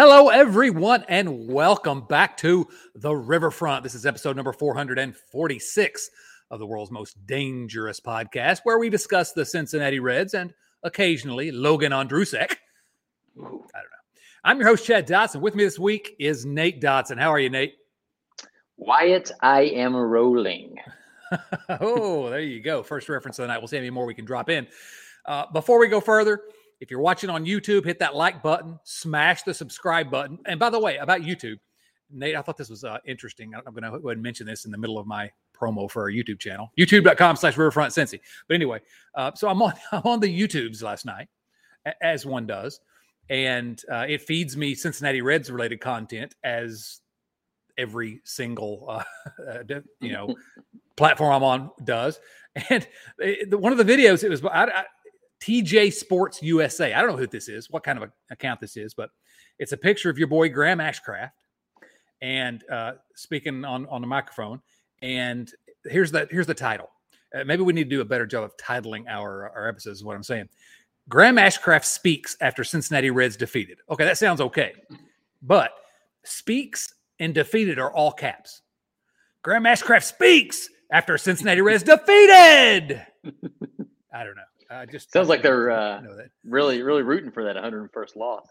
Hello, everyone, and welcome back to the Riverfront. This is episode number 446 of the world's most dangerous podcast, where we discuss the Cincinnati Reds and occasionally Logan Ondrusek. I don't know. I'm your host, Chad Dotson. With me this week is Nate Dotson. How are you, Nate? Wyatt, I am rolling. oh, there you go. First reference of the night. We'll see how many more we can drop in. Uh, before we go further, if you're watching on YouTube, hit that like button, smash the subscribe button. And by the way, about YouTube, Nate, I thought this was uh, interesting. I'm going to go ahead and mention this in the middle of my promo for our YouTube channel, youtube.com slash riverfront Cincy. But anyway, uh, so I'm on, I'm on the YouTubes last night, as one does. And uh, it feeds me Cincinnati Reds related content as every single, uh, uh, you know, platform I'm on does. And it, one of the videos, it was, I, I, TJ Sports USA. I don't know who this is, what kind of account this is, but it's a picture of your boy Graham Ashcraft and uh, speaking on on the microphone. And here's the here's the title. Uh, maybe we need to do a better job of titling our our episodes. Is what I'm saying. Graham Ashcraft speaks after Cincinnati Reds defeated. Okay, that sounds okay, but speaks and defeated are all caps. Graham Ashcraft speaks after Cincinnati Reds defeated. I don't know. I just sounds like they're uh, really, really rooting for that 101st loss.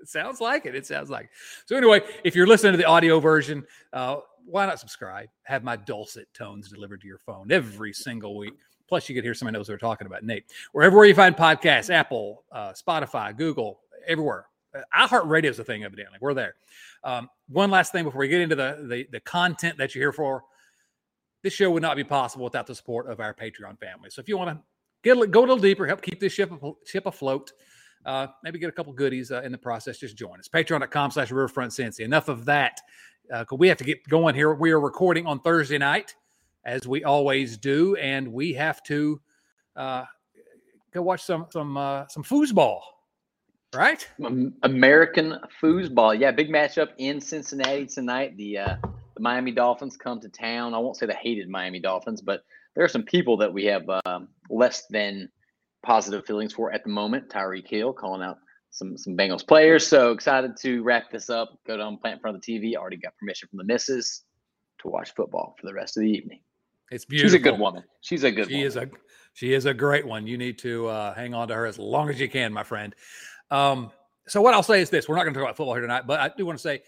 It sounds like it. It sounds like. It. So anyway, if you're listening to the audio version, uh, why not subscribe? Have my dulcet tones delivered to your phone every single week. Plus, you could hear somebody knows what we're talking about. Nate, wherever you find podcasts, Apple, uh, Spotify, Google, everywhere. Uh, iHeartRadio is a thing, evidently. We're there. Um, one last thing before we get into the, the the content that you're here for. This show would not be possible without the support of our Patreon family. So if you want to get a, go a little deeper, help keep this ship ship afloat. Uh, maybe get a couple goodies uh, in the process. Just join us. Patreon.com slash Riverfront Cincy. Enough of that. Uh, we have to get going here. We are recording on Thursday night, as we always do, and we have to uh, go watch some some uh, some foosball, right? American foosball. Yeah, big matchup in Cincinnati tonight. The uh, the Miami Dolphins come to town. I won't say the hated Miami Dolphins, but there are some people that we have um, less than positive feelings for at the moment. Tyreek Hill calling out some some Bengals players. So excited to wrap this up. Go down, plant in front of the TV. Already got permission from the missus to watch football for the rest of the evening. It's beautiful. She's a good woman. She's a good. She woman. is a she is a great one. You need to uh, hang on to her as long as you can, my friend. Um, so what I'll say is this: we're not going to talk about football here tonight, but I do want to say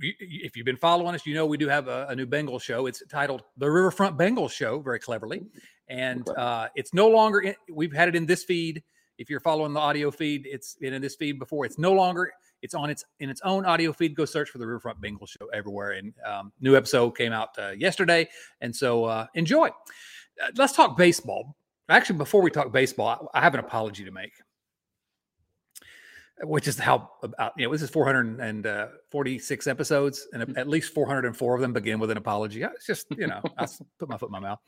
if you've been following us, you know we do have a, a, new Bengal show. It's titled the Riverfront Bengal Show, very cleverly, and uh, it's no longer. In, we've had it in this feed. If you're following the audio feed, it's been in this feed before. It's no longer. It's on its in its own audio feed. Go search for the Riverfront Bengal Show everywhere. And um, new episode came out uh, yesterday, and so uh, enjoy. Uh, let's talk baseball. Actually, before we talk baseball, I, I have an apology to make which is how about you know this is 446 uh, episodes and at least 404 of them begin with an apology. It's just you know i put my foot in my mouth.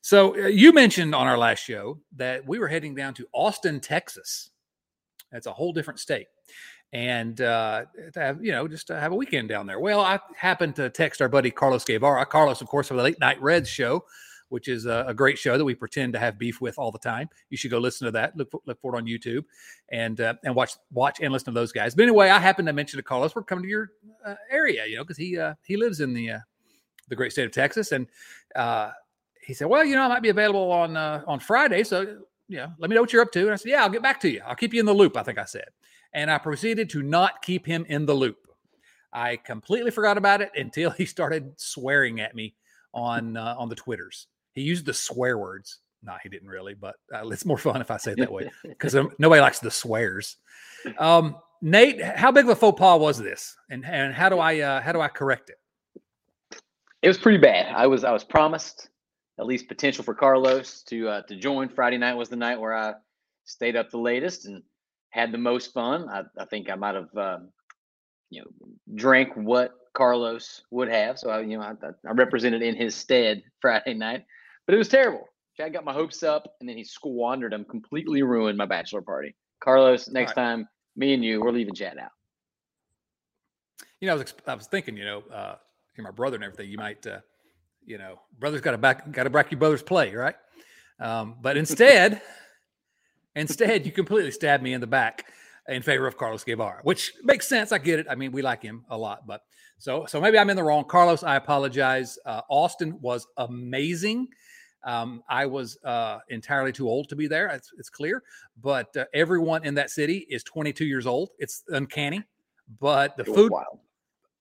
So uh, you mentioned on our last show that we were heading down to austin texas. That's a whole different state. And uh, to have you know just to have a weekend down there. Well i happened to text our buddy carlos guevara. Carlos of course for the late night reds show which is a, a, great show that we pretend to have beef with all the time. You should go listen to that. Look look for it on YouTube and uh, and watch watch and listen to those guys. But anyway, I happened to mention to Carlos we're coming to your uh, area, you know, because he uh, he lives in the uh, the great state of Texas, and uh, he said, well, you know, I might be available on uh, on Friday, so yeah, let me know what you're up to. And I said, yeah, I'll get back to you. I'll keep you in the loop. I think I said, and I proceeded to not keep him in the loop. I completely forgot about it until he started swearing at me on on the twitters he used the swear words. No, he didn't really, but uh, it's more fun if I say it that way because um, nobody likes the swears. Um, Nate, how big of a faux pas was this, and and how do I uh, how do I correct it? It was pretty bad. I was I was promised at least potential for Carlos to uh, to join. Friday night was the night where I stayed up the latest and had the most fun. I, I think I might have um, you know drank what Carlos would have, so I you know I, I represented in his stead Friday night, but it was terrible. Chad got my hopes up, and then he squandered them, completely ruined my bachelor party. Carlos, next right. time, me and you, we're leaving Chad out. You know, I was I was thinking, you know, uh, you're my brother and everything. You might, uh, you know, brothers got to back got to back your brother's play, right? Um, but instead, instead, you completely stabbed me in the back in favor of Carlos Guevara, which makes sense. I get it. I mean, we like him a lot, but so so maybe I'm in the wrong. Carlos, I apologize. Uh, Austin was amazing. Um, I was uh, entirely too old to be there. It's, it's clear, but uh, everyone in that city is 22 years old. It's uncanny, but the food, wild.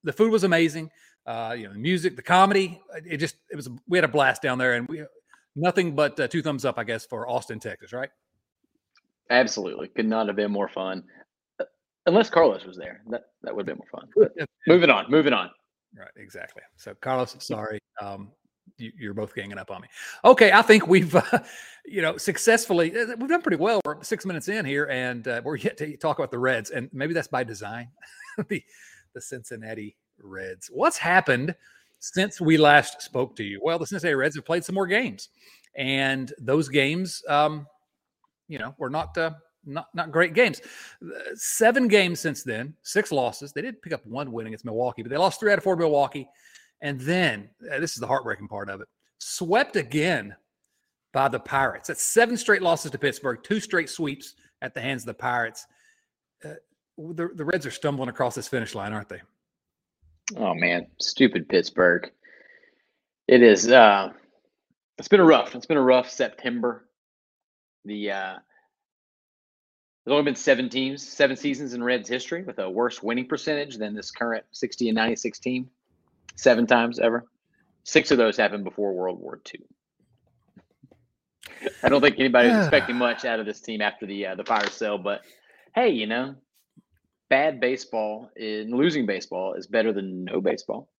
the food was amazing. Uh, you know, the music, the comedy, it just it was. We had a blast down there, and we nothing but uh, two thumbs up, I guess, for Austin, Texas, right? Absolutely, could not have been more fun. Uh, unless Carlos was there, that that would have been more fun. moving on, moving on. Right, exactly. So, Carlos, sorry. Um, you're both ganging up on me. Okay, I think we've, uh, you know, successfully uh, we've done pretty well. We're six minutes in here, and uh, we're yet to talk about the Reds, and maybe that's by design. the the Cincinnati Reds. What's happened since we last spoke to you? Well, the Cincinnati Reds have played some more games, and those games, um, you know, were not. Uh, not not great games. Seven games since then, six losses. They did pick up one win against Milwaukee, but they lost three out of four Milwaukee. And then uh, this is the heartbreaking part of it swept again by the Pirates. That's seven straight losses to Pittsburgh, two straight sweeps at the hands of the Pirates. Uh, the, the Reds are stumbling across this finish line, aren't they? Oh man, stupid Pittsburgh. It is uh it's been a rough, it's been a rough September. The uh there's only been seven teams, seven seasons in Reds history with a worse winning percentage than this current 60 and 96 team seven times ever. Six of those happened before World War II. I don't think anybody was expecting much out of this team after the uh, the fire sale, but hey, you know, bad baseball in losing baseball is better than no baseball.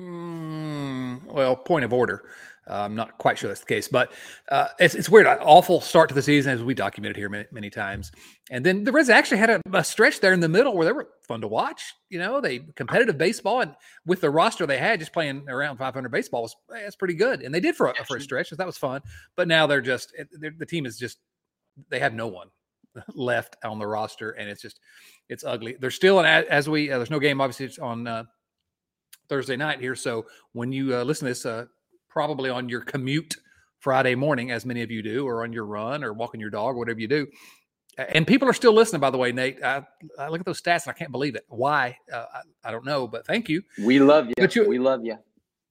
Mm, well, point of order. Uh, I'm not quite sure that's the case, but uh, it's, it's weird. awful start to the season, as we documented here many, many times. And then the Reds actually had a, a, stretch there in the middle where they were fun to watch. You know, they competitive baseball, and with the roster they had, just playing around 500 baseball was that's pretty good. And they did for a, for a stretch, so that was fun. But now they're just they're, the team is just they have no one left on the roster, and it's just it's ugly. They're still, and as we uh, there's no game obviously it's on uh, Thursday night here. So when you uh, listen to this, uh, probably on your commute Friday morning, as many of you do, or on your run or walking your dog, whatever you do. And people are still listening, by the way, Nate. I, I look at those stats and I can't believe it. Why? Uh, I, I, don't know, but thank you. We love you. You, we love you.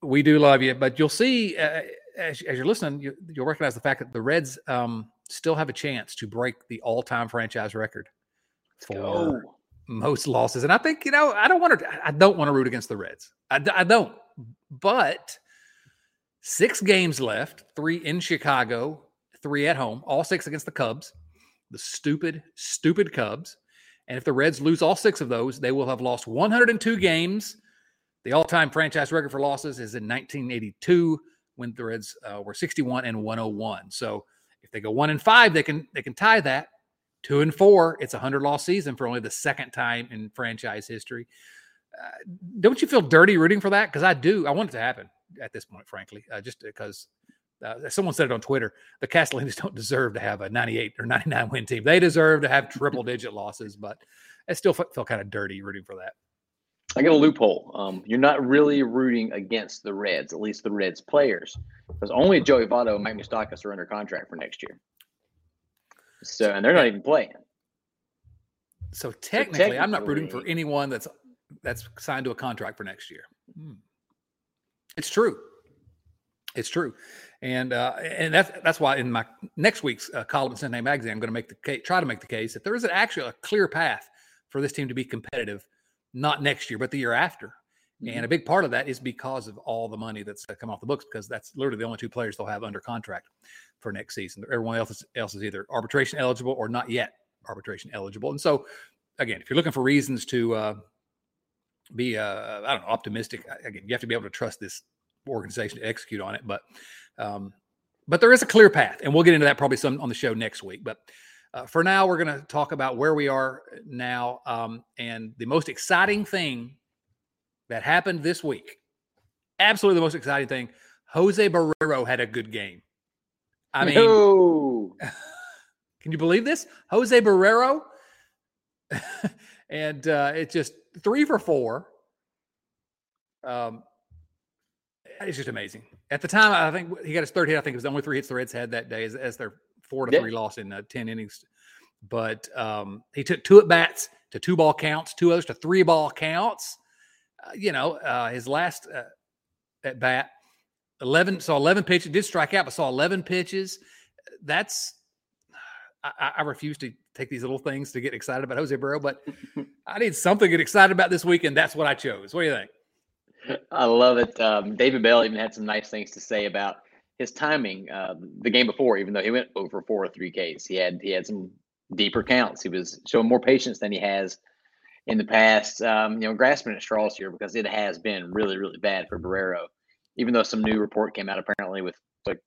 We do love you. But you'll see uh, as, as, you're listening, you, will recognize the fact that the Reds um, still have a chance to break the all-time franchise record for most losses. And I think you know I don't want to. I don't want to root against the Reds. I, I don't. But six games left, three in Chicago, three at home, all six against the Cubs, the stupid, stupid Cubs. And if the Reds lose all six of those, they will have lost 102 games. The all-time franchise record for losses is in 1982 when the Reds uh, were 61 and 101. So if they go one and five, they can they can tie that. Two and four, it's a hundred loss season for only the second time in franchise history. Uh, don't you feel dirty rooting for that? Because I do. I want it to happen at this point, frankly, uh, just because uh, someone said it on Twitter. The Castellinis don't deserve to have a 98 or 99 win team. They deserve to have triple digit losses, but I still felt, felt kind of dirty rooting for that. I get a loophole. Um, you're not really rooting against the Reds, at least the Reds players, because only Joey Votto and Mike Moustakas are under contract for next year. So, and they're not even playing. So technically, so technically I'm not rooting for anyone that's that's signed to a contract for next year. Hmm. It's true. It's true, and uh, and that's that's why in my next week's uh, column in Cincinnati Magazine, I'm going to make the case, try to make the case that there is actually a clear path for this team to be competitive, not next year, but the year after. Mm-hmm. And a big part of that is because of all the money that's uh, come off the books, because that's literally the only two players they'll have under contract for next season. Everyone else is, else is either arbitration eligible or not yet arbitration eligible. And so again, if you're looking for reasons to uh, be, uh, I don't know, optimistic, again, you have to be able to trust this organization to execute on it. But, um, but there is a clear path, and we'll get into that probably some on the show next week. But uh, for now, we're going to talk about where we are now, um, and the most exciting thing that happened this week. Absolutely, the most exciting thing. Jose Barrero had a good game. I mean, no. can you believe this? Jose Barrero, and uh, it's just three for four. Um, it's just amazing. At the time, I think he got his third hit. I think it was the only three hits the Reds had that day as, as their four to yeah. three loss in uh, 10 innings. But um, he took two at bats to two ball counts, two others to three ball counts. Uh, you know, uh, his last uh, at bat, 11, saw 11 pitches, did strike out, but saw 11 pitches. That's, I, I refuse to take these little things to get excited about Jose Barrero, but I need something to get excited about this week, and that's what I chose. What do you think? I love it. Um, David Bell even had some nice things to say about his timing. Uh, the game before, even though he went over four or three Ks, he had he had some deeper counts. He was showing more patience than he has in the past. Um, you know, grasping at straws here because it has been really really bad for Barrero. Even though some new report came out apparently with like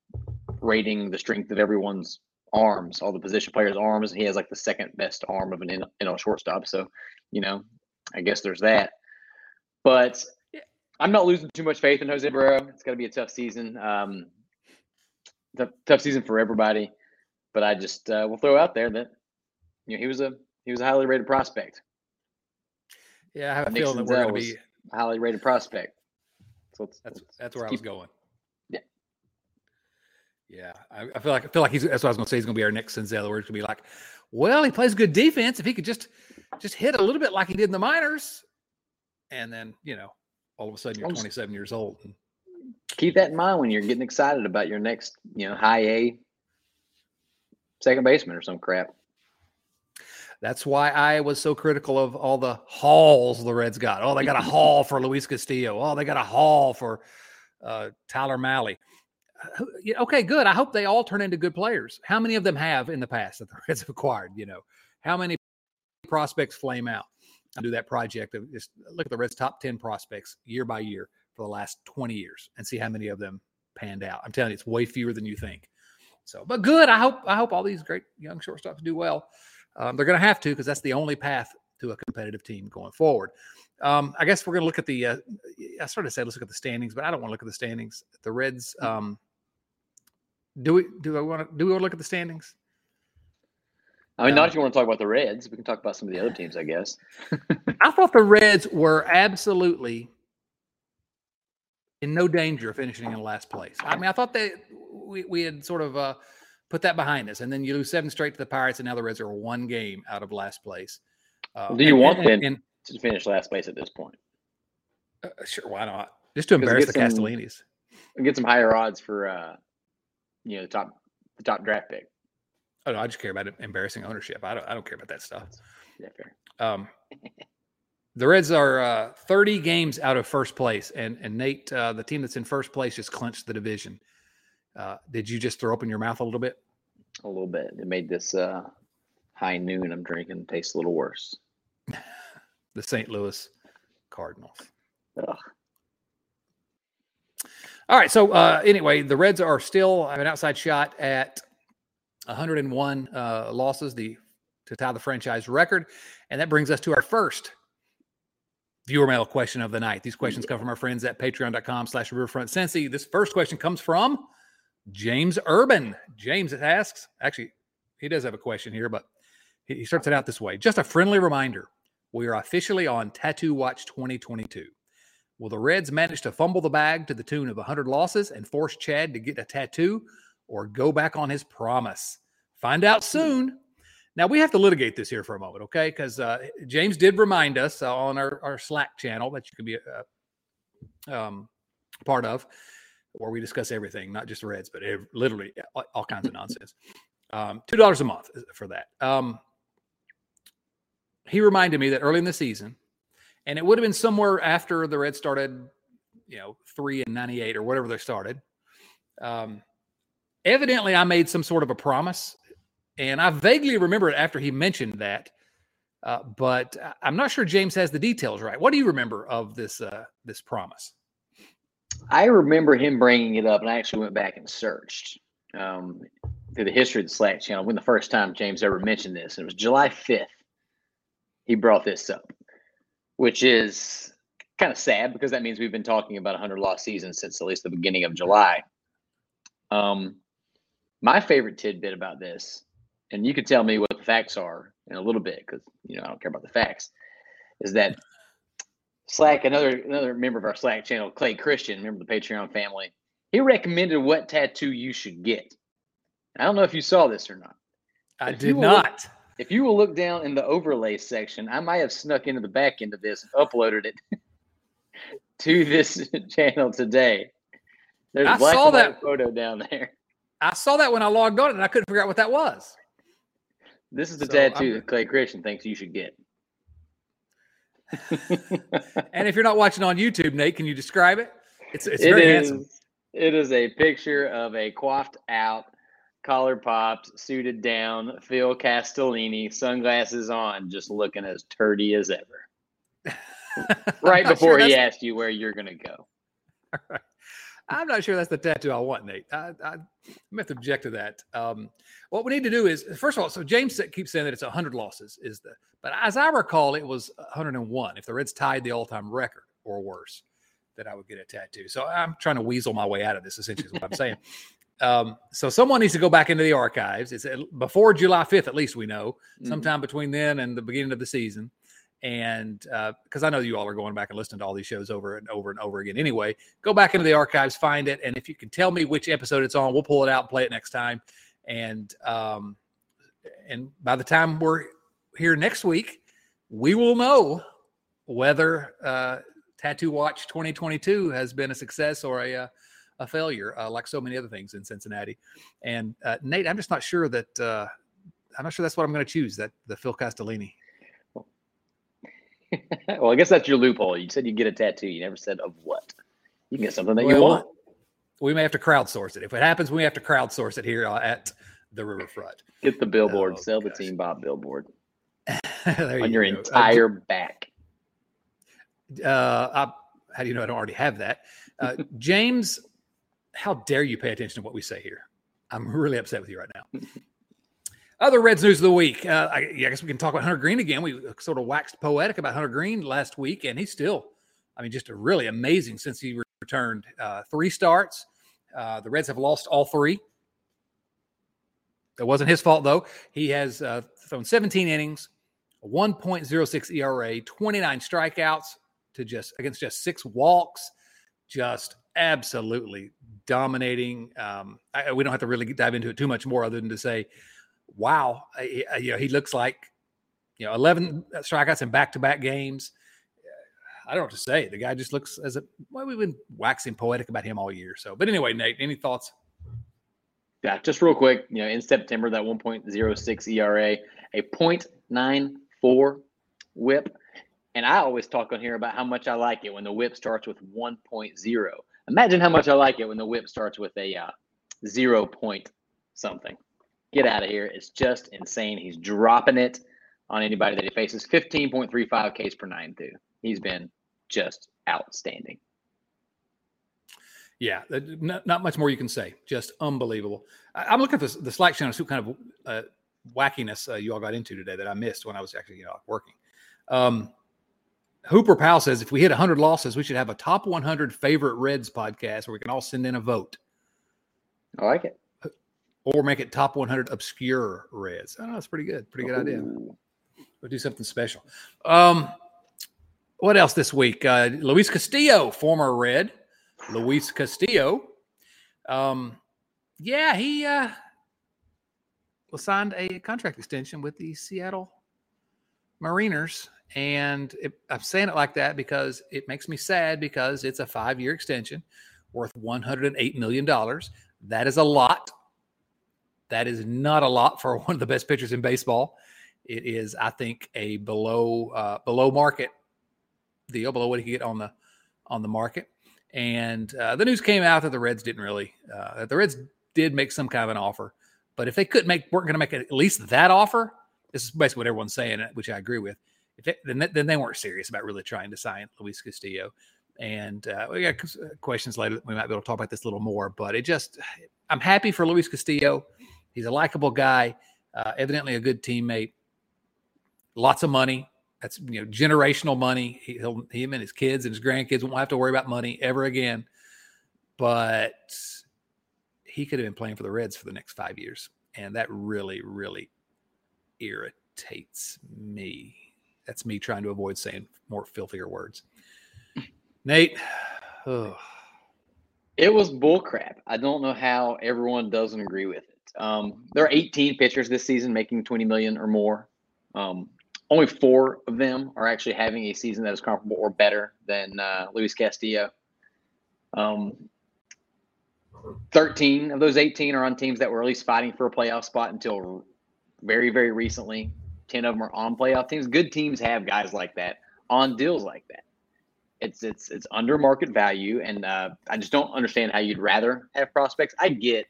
rating the strength of everyone's arms, all the position players' arms, he has like the second best arm of an NL shortstop. So, you know, I guess there's that. But I'm not losing too much faith in Jose Barrero. It's going to be a tough season. Um, tough, tough season for everybody. But I just uh, will throw out there that you know he was a he was a highly rated prospect. Yeah, I have a feeling that we're going to be a highly rated prospect. So let's, that's let's, that's where I was going. Yeah. I, I, feel like I feel like he's that's what I was going to say. He's going to be our next Senzel. Where it's going to be like, well, he plays good defense. If he could just just hit a little bit like he did in the minors, and then you know all of a sudden you're 27 years old. And, keep that in mind when you're getting excited about your next, you know, high A second baseman or some crap. That's why I was so critical of all the hauls the Reds got. Oh, they got a haul for Luis Castillo. Oh, they got a haul for uh, Tyler Mahle. Uh, okay, good. I hope they all turn into good players. How many of them have in the past that the Reds have acquired? You know, how many prospects flame out? I do that project of just look at the Reds' top 10 prospects year by year for the last 20 years and see how many of them panned out. I'm telling you, it's way fewer than you think. So, but good. I hope I hope all these great young shortstops do well. Um, they're going to have to because that's the only path to a competitive team going forward. Um, I guess we're going to look at the. Uh, I sort of said let's look at the standings, but I don't want to look at the standings. The Reds. Mm. Um, do we do I want to do we want to look at the standings? I mean, not if you want to talk about the Reds. We can talk about some of the other teams, I guess. I thought the Reds were absolutely in no danger of finishing in last place. I mean, I thought that we, we had sort of uh, put that behind us, and then you lose seven straight to the Pirates, and now the Reds are one game out of last place. Uh, Do you and, want and, them to finish last place at this point? Uh, sure, why not? Just to embarrass the Castellinis. Get some higher odds for uh, you know the top the top draft pick. Oh no, I just care about embarrassing ownership. I don't. I don't care about that stuff. Yeah, fair. Um, the Reds are uh, 30 games out of first place, and and Nate, uh, the team that's in first place, just clinched the division. Uh, did you just throw open your mouth a little bit? A little bit. It made this uh, high noon I'm drinking taste a little worse. the St. Louis Cardinals. Ugh. All right. So uh, anyway, the Reds are still an outside shot at 101 uh, losses, the to tie the franchise record, and that brings us to our first viewer mail question of the night. These questions come from our friends at patreon.com slash riverfront Cincy. This first question comes from James Urban. James asks, actually, he does have a question here, but he starts it out this way. Just a friendly reminder. We are officially on Tattoo Watch 2022. Will the Reds manage to fumble the bag to the tune of 100 losses and force Chad to get a tattoo or go back on his promise? Find out soon. Now we have to litigate this here for a moment, okay? Because uh, James did remind us uh, on our, our Slack channel that you can be a, uh, um, part of, where we discuss everything, not just the Reds, but every, literally all, all, kinds of nonsense. Um, Two dollars a month for that. Um, he reminded me that early in the season, and it would have been somewhere after the Reds started, you know, three and ninety eight or whatever they started. Um, evidently, I made some sort of a promise and I vaguely remember it after he mentioned that Uh, but I'm not sure James has the details right. What do you remember of this uh, this promise? I remember him bringing it up, and I actually went back and searched um, through the history of the Slack channel when the first time James ever mentioned this. And it was July 5th. He brought this up, which is kind of sad because that means we've been talking about a 100 loss season since at least the beginning of July. Um, my favorite tidbit about this, and you could tell me what the facts are in a little bit because you know I don't care about the facts, is that Slack, another another member of our Slack channel, Clay Christian, member of the Patreon family, he recommended what tattoo you should get. I don't know if you saw this or not. I did not. Look, if you will look down in the overlay section, I might have snuck into the back end of this and uploaded it to this channel today. There's I saw that photo down there. I saw that when I logged on and I couldn't figure out what that was. This is the So, tattoo I'm- that Clay Christian thinks you should get. And if you're not watching on YouTube, Nate, can you describe it? It's it's It very is- handsome. It is a picture of a coiffed out, collar popped, suited down Phil Castellini, sunglasses on, just looking as turdy as ever. Right before sure he asked you where you're going to go. I'm not sure that's the tattoo I want, Nate. I, I, gonna have to object to that. Um, what we need to do is, first of all, so James keeps saying that it's 100 losses is the, but as I recall, it was 101. If the Reds tied the all-time record or worse, that I would get a tattoo. So I'm trying to weasel my way out of this. Essentially, is what I'm saying. Um, so someone needs to go back into the archives. It's before July 5th, at least we know, Mhm. sometime between then and the beginning of the season. And because I know you all are going back and listening to all these shows over and over and over again anyway, go back into the archives, find it. And if you can tell me which episode it's on, we'll pull it out and play it next time. And um, and by the time we're here next week, we will know whether uh, Tattoo Watch 2022 has been a success or a, uh, a failure, uh, like so many other things in Cincinnati. And uh, Nate, I'm just not sure that uh, I'm not sure that's what I'm going to choose. That the Phil Castellini. well, I guess that's your loophole. You said you get a tattoo. You never said of what. You can get something that you want. We may have to crowdsource it. If it happens, we have to crowdsource it here uh, at the riverfront. Get the billboard. Oh, sell the. Team Bob billboard on you your go. Uh, entire back. uh, I, how do you know I don't already have that? Uh, James, how dare you pay attention to what we say here? I'm really upset with you right now. Other Reds news of the week. Uh, I, I guess we can talk about Hunter Greene again. We sort of waxed poetic about Hunter Greene last week, and he's still, I mean, just a really amazing since he returned. Uh, three starts. Uh, the Reds have lost all three. That wasn't his fault, though. He has uh, thrown 17 innings, 1.06 ERA, 29 strikeouts to just against just six walks, just absolutely dominating. Um, I, we don't have to really dive into it too much more, other than to say, wow, I, I- you know, he looks like you know 11 strikeouts in back-to-back games. I don't know what to say. The guy just looks as a well. We've been waxing poetic about him all year. So, but anyway, Nate, any thoughts? Yeah, just real quick, you know, in September, that 1.06 ERA, a 0.94 whip. And I always talk on here about how much I like it when the whip starts with 1.0. Imagine how much I like it when the whip starts with a uh, 0 point something. Get out of here. It's just insane. He's dropping it on anybody that he faces. 15.35 Ks per nine, too. He's been just outstanding. Yeah, uh, not, not much more you can say. Just unbelievable. I, I'm looking at the Slack channel, see what kind of uh, wackiness uh, you all got into today that I missed when I was actually you know, working. Um, Hooper Powell says if we hit 100 losses, we should have a top 100 favorite Reds podcast where we can all send in a vote I like it. or make it top 100 obscure Reds. I know that's pretty good. Pretty good idea. We'll do something special. Um, what else this week? Uh, Luis Castillo, former Red, Luis Castillo. Um, yeah, he uh, was signed a contract extension with the Seattle Mariners, and it, I'm saying it like that because it makes me sad because it's a five-year extension worth 108 million dollars. That is a lot. That is not a lot for one of the best pitchers in baseball. It is, I think, a below uh, below market deal, below what he could get on the on the market. And uh, the news came out that the Reds didn't really. Uh, that the Reds did make some kind of an offer, but if they couldn't make, weren't going to make at least that offer, This is basically what everyone's saying, which I agree with. If it, then then they weren't serious about really trying to sign Luis Castillo. And uh, we got uh, questions later. We might be able to talk about this a little more, but it just, I'm happy for Luis Castillo. He's a likable guy, uh, evidently a good teammate. Lots of money. That's you know generational money. He, will him and his kids and his grandkids won't have to worry about money ever again. But he could have been playing for the Reds for the next five years, and that really, really irritates me. That's me trying to avoid saying more filthier words. Nate. Oh. It was bullcrap. I don't know how everyone doesn't agree with it. Um, there are 18 pitchers this season making 20 million or more. Um, only four of them are actually having a season that is comparable or better than uh, Luis Castillo. Um, 13 of those 18 are on teams that were at least fighting for a playoff spot until very, very recently. 10 of them are on playoff teams. Good teams have guys like that on deals like that. It's it's it's under market value, and uh, I just don't understand how you'd rather have prospects. I get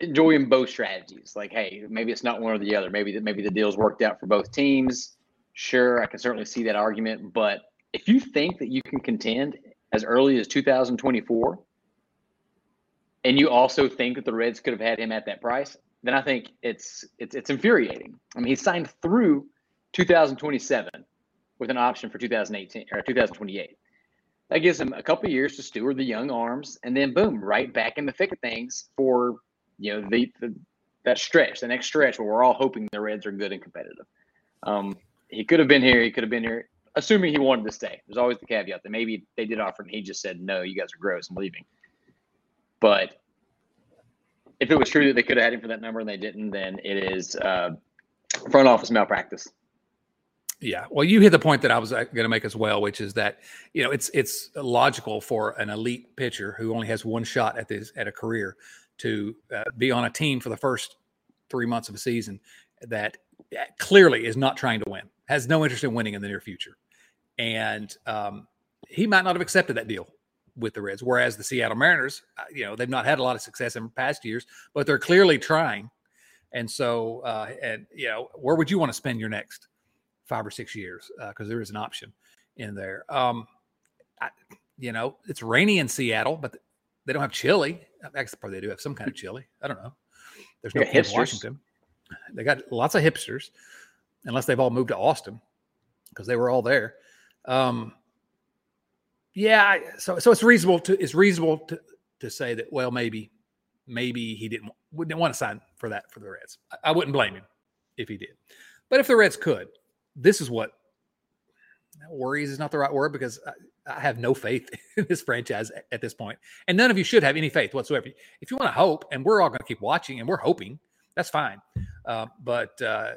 enjoying both strategies. Like, hey, maybe it's not one or the other. Maybe that maybe the deal's worked out for both teams. Sure, I can certainly see that argument. But if you think that you can contend as early as 2024, and you also think that the Reds could have had him at that price, then I think it's it's it's infuriating. I mean, he signed through 2027 with an option for 2018 or 2028. That gives him a couple years to steward the young arms, and then boom, right back in the thick of things for you know the, the that stretch, the next stretch where we're all hoping the Reds are good and competitive. Um, he could have been here. He could have been here, assuming he wanted to stay. There's always the caveat that maybe they did offer him. He just said, "No, you guys are gross. I'm leaving." But if it was true that they could have had him for that number and they didn't, then it is uh, front office malpractice. Yeah, well, you hit the point that I was uh, going to make as well, which is that you know it's it's logical for an elite pitcher who only has one shot at this at a career to uh, be on a team for the first three months of a season that uh, clearly is not trying to win, has no interest in winning in the near future, and um, he might not have accepted that deal with the Reds. Whereas the Seattle Mariners, uh, you know, they've not had a lot of success in past years, but they're clearly trying. And so, uh, and you know, where would you want to spend your next five or six years because uh, there is an option in there. Um, I, you know, it's rainy in Seattle, but they don't have chili. Actually, probably they do have some kind of chili. I don't know. There's no yeah, Washington. They got lots of hipsters, unless they've all moved to Austin because they were all there. Um, yeah, so so it's reasonable to it's reasonable to to say that well maybe maybe he didn't didn't want to sign for that for the Reds. I, I wouldn't blame him if he did, but if the Reds could, this is what worries is not the right word because I, I, have no faith in this franchise at this point, and none of you should have any faith whatsoever. If you want to hope, and we're all going to keep watching, and we're hoping, that's fine, uh, but uh,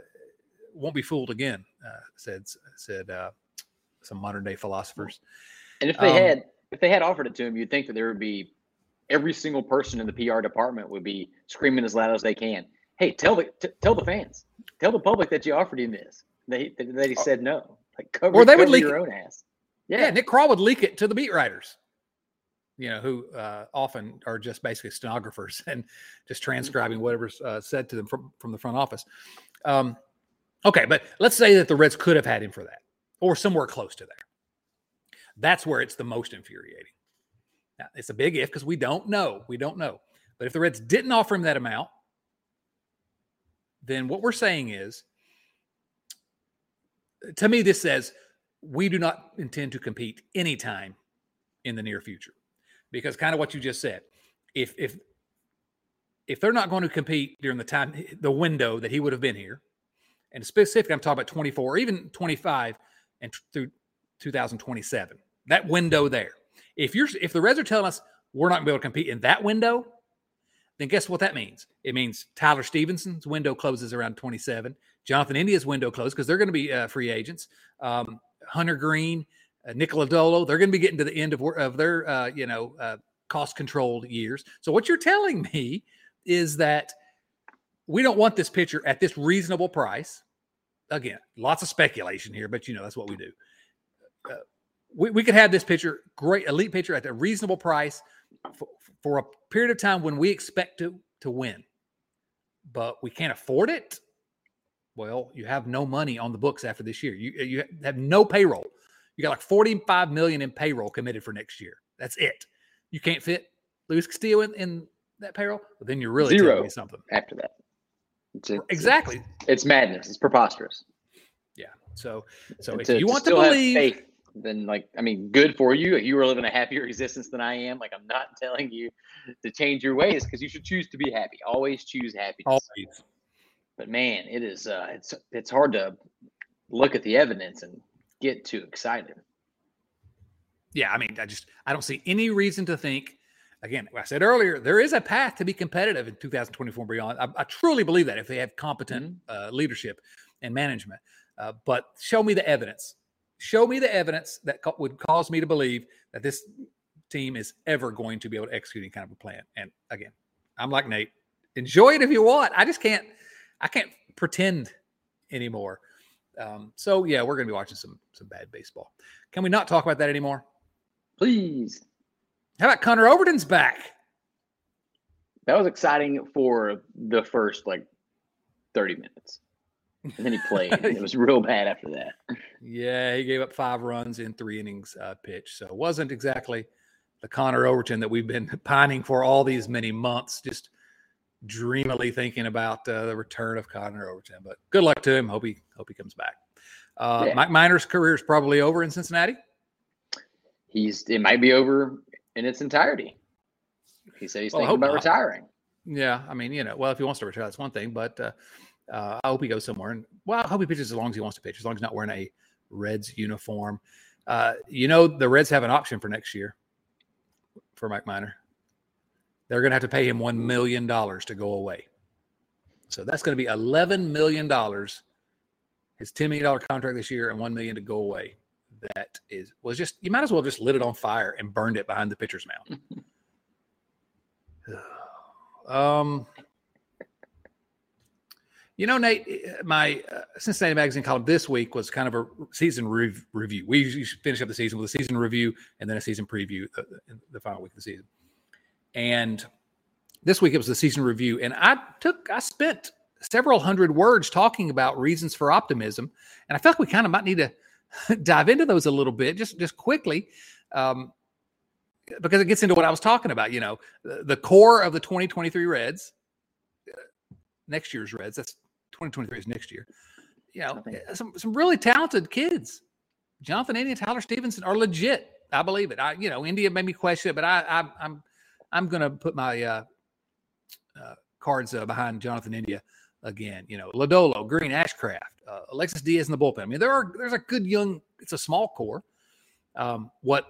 won't be fooled again," uh, said said uh, some modern day philosophers. And if they um, had if they had offered it to him, you'd think that there would be every single person in the PR department would be screaming as loud as they can. Hey, tell the t- tell the fans, tell the public that you offered him this. They that he oh. said no. Like cover, or they would leak your own ass. Yeah. yeah, Nick Krall would leak it to the beat writers. You know, who uh, often are just basically stenographers and just mm-hmm. transcribing whatever's uh, said to them from from the front office. Um, okay, but let's say that the Reds could have had him for that, or somewhere close to there. That's where it's the most infuriating. Now, it's a big if because we don't know. We don't know. But if the Reds didn't offer him that amount, then what we're saying is to me, this says we do not intend to compete anytime in the near future because kind of what you just said if if if they're not going to compete during the time the window that he would have been here and specifically i'm talking about 24 or even 25 and through 2027 that window there if you're if the reds are telling us we're not going to be able to compete in that window then guess what that means it means tyler Stephenson's window closes around 27 Jonathan India's window closed because they're going to be uh, free agents. Um, Hunter Greene, uh, Nick Lodolo, they're going to be getting to the end of, of their, uh, you know, uh, cost controlled years. So what you're telling me is that we don't want this pitcher at this reasonable price. Again, lots of speculation here, but you know that's what we do. We, we could have this pitcher, great elite pitcher, at a reasonable price for, for a period of time when we expect to to win. but we can't afford it. Well, you have no money on the books after this year. You you have no payroll. You got like 45 million in payroll committed for next year. That's it. You can't fit Luis Castillo in, in that payroll. But then you're really Zero something. after that. It's, it's- Exactly. It's madness. It's preposterous. Yeah. So so And if you want to, believe, then like I mean, good for you. You were living a happier existence than I am, like I'm not telling you to change your ways because you should choose to be happy. Always choose happiness. always. But man, it is uh it's it's hard to look at the evidence and get too excited. Yeah, I mean, I just I don't see any reason to think. Again, I said earlier, there is a path to be competitive in 2024 and beyond. I, I truly believe that if they have competent uh, leadership and management. Uh, but show me the evidence. Show me the evidence that co- would cause me to believe that this team is ever going to be able to execute any kind of a plan. And again, I'm like Nate. Enjoy it if you want. I just can't. I can't pretend anymore. Um, so yeah, we're going to be watching some some bad baseball. Can we not talk about that anymore? Please. How about Connor Overton's back? That was exciting for the first like 30 minutes. And then he played. and it was real bad after that. Yeah, he gave up five runs in three innings uh, pitch. So it wasn't exactly the Connor Overton that we've been pining for all these many months, just dreamily thinking about uh, the return of Connor Overton. But good luck to him. Hope he hope he comes back. Uh, Yeah. Mike Minor's career is probably over in Cincinnati. He's it might be over in its entirety. He said he's Well, thinking about not. retiring. Yeah, I mean, you know, well, if he wants to retire, that's one thing. But uh, uh, I hope he goes somewhere. And well, I hope he pitches as long as he wants to pitch, as long as he's not wearing a Reds uniform. Uh, you know, the Reds have an option for next year for Mike Minor. They're going to have to pay him one million dollars to go away. So that's going to be eleven million dollars. His ten million dollar contract this year and 1 million to go away. That is was just you might as well just lit it on fire and burned it behind the pitcher's mound. um, you know, Nate, eh, my uh, Cincinnati Magazine column this week was kind of a season rev- review. We usually finish up the season with a season review and then a season preview the, the, the final week of the season. And this week it was the season review, and I took I spent several hundred words talking about reasons for optimism, and I felt like we kind of might need to dive into those a little bit, just just quickly. Um, because it gets into what I was talking about. You know, the, the core of the 2023 Reds, uh, next year's Reds. That's 2023 is next year. You know, some some really talented kids. Jonathan India, Tyler Stephenson are legit. I believe it. I, you know, India made me question it, but I, I I'm I'm going to put my uh, uh, cards uh, behind Jonathan India again. You know, Lodolo, Greene, Ashcraft, uh, Alexis Diaz in the bullpen. I mean, there are there's a good young. It's a small core. Um, what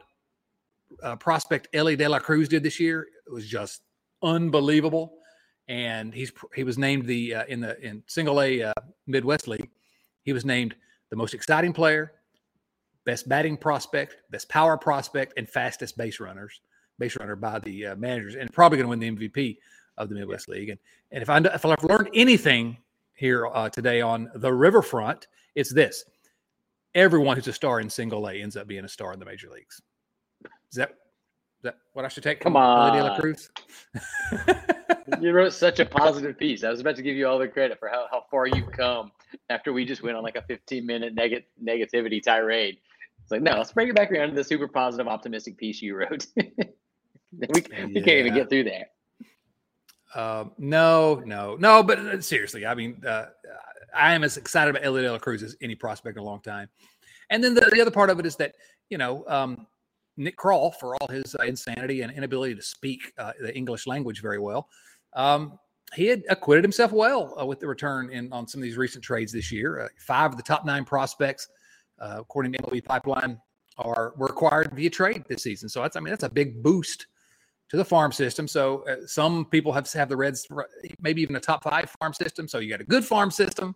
uh, prospect Elly De La Cruz did this year was just unbelievable, and he's he was named the uh, in the in Single A uh, Midwest League. He was named the most exciting player, best batting prospect, best power prospect, and fastest base runners base runner by the uh, managers, and probably going to win the MVP of the Midwest League. And and if I if I've learned anything here uh, today on the Riverfront, it's this: everyone who's a star in Single A ends up being a star in the major leagues. Is that is that what I should take? Come Elly De La on. Cruz. You wrote such a positive piece. I was about to give you all the credit for how, how far you've come after we just went on like a 15 minute neg- negativity tirade. It's like, no, let's bring it back around to the super positive, optimistic piece you wrote. we, we can't even get through that. Um, no, no, no. But uh, seriously, I mean, uh, I am as excited about Elliot De La Cruz as any prospect in a long time. And then the, the other part of it is that you know um, Nick Krall, for all his uh, insanity and inability to speak uh, the English language very well, um, he had acquitted himself well uh, with the return in on some of these recent trades this year. Uh, five of the top nine prospects, uh, according to MLB Pipeline, are were acquired via trade this season. So that's I mean that's a big boost to the farm system. So uh, some people have have the Reds maybe even a top five farm system. So you got a good farm system,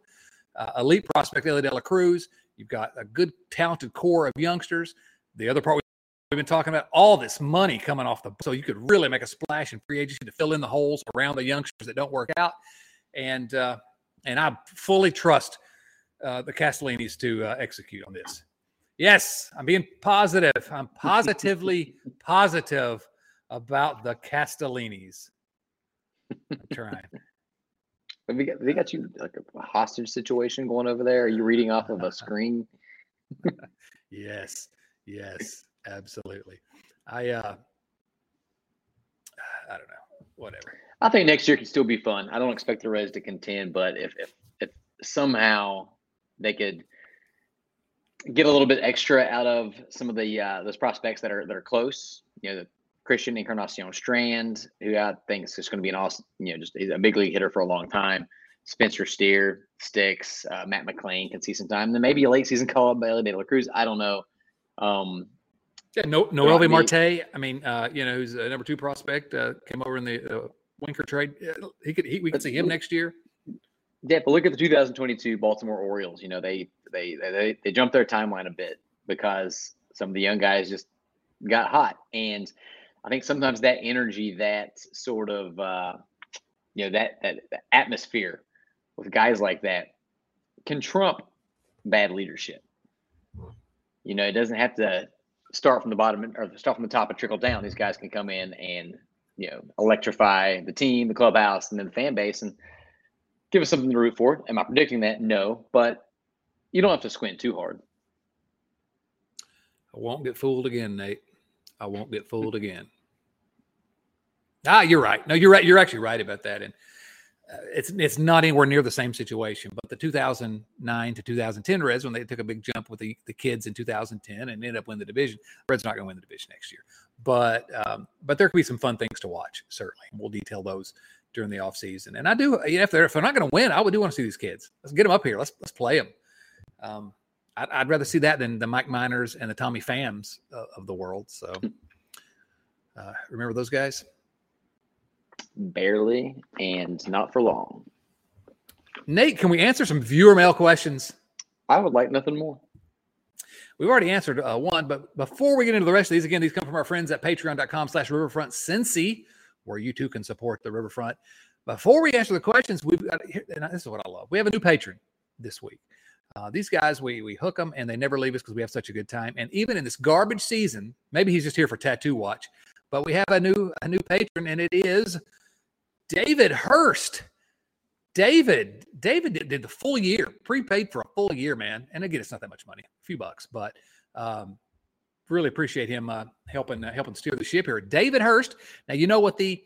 uh, elite prospect Elly De La Cruz. You've got a good talented core of youngsters. The other part we've been talking about all this money coming off the so you could really make a splash in free agency to fill in the holes around the youngsters that don't work out. And uh, and I fully trust uh, the Castellinis to uh, execute on this. Yes, I'm being positive. I'm positively positive about the Castellinis. I'm trying. Have got, they got you like a hostage situation going over there? Are you reading off of a screen? yes, yes, absolutely. I uh, I don't know, whatever. I think next year can still be fun. I don't expect the Reds to contend, but if if, if somehow they could get a little bit extra out of some of the uh, those prospects that are that are close, you know, the Christian Encarnacion Strand, who I think is just going to be an awesome, you know, just a big league hitter for a long time. Spencer Steer, Sticks, uh, Matt McLain can see some time. Then maybe a late season call up by Elly De La Cruz. I don't know. Um, yeah, no, Noelvi Marte. I mean, uh, you know, who's a number two prospect, uh, came over in the uh, Winker trade. He could, he, we could see him next year. Yeah, but look at the 2022 Baltimore Orioles. You know, they they they they jumped their timeline a bit because some of the young guys just got hot, and I think sometimes that energy, that sort of uh, you know that, that that atmosphere with guys like that can trump bad leadership. You know, it doesn't have to start from the bottom or start from the top and trickle down. These guys can come in and you know electrify the team, the clubhouse, and then the fan base, and give us something to root for. Am I predicting that? No, but you don't have to squint too hard. I won't get fooled again, Nate. I won't get fooled again. Ah, you're right. No, you're right. You're actually right about that. And it's it's not anywhere near the same situation. But the 2009 to 2010 Reds, when they took a big jump with the, the kids in 2010 and ended up winning the division, Reds not going to win the division next year. But um, but there could be some fun things to watch. Certainly, we'll detail those during the offseason. And I do, if they're if they're not going to win, I would do want to see these kids. Let's get them up here. Let's let's play them. Um, I'd, I'd, rather see that than the Mike Minors and the Tommy Phams uh, of the world. So uh, remember those guys? Barely, and not for long. Nate, can we answer some viewer mail questions? I would like nothing more. We've already answered uh, one, but before we get into the rest of these, again, these come from our friends at patreon.com slash riverfront Cincy, where you too can support the riverfront. Before we answer the questions, we've got, and this is what I love. We have a new patron this week. Uh, these guys, we we hook them and they never leave us because we have such a good time. And even in this garbage season, maybe he's just here for tattoo watch, but we have a new a new patron, and it is David Hurst. David, David did, did, the full year, prepaid for a full year, man. And again, it's not that much money, a few bucks, but um, really appreciate him uh, helping uh, helping steer the ship here. David Hurst. Now you know what the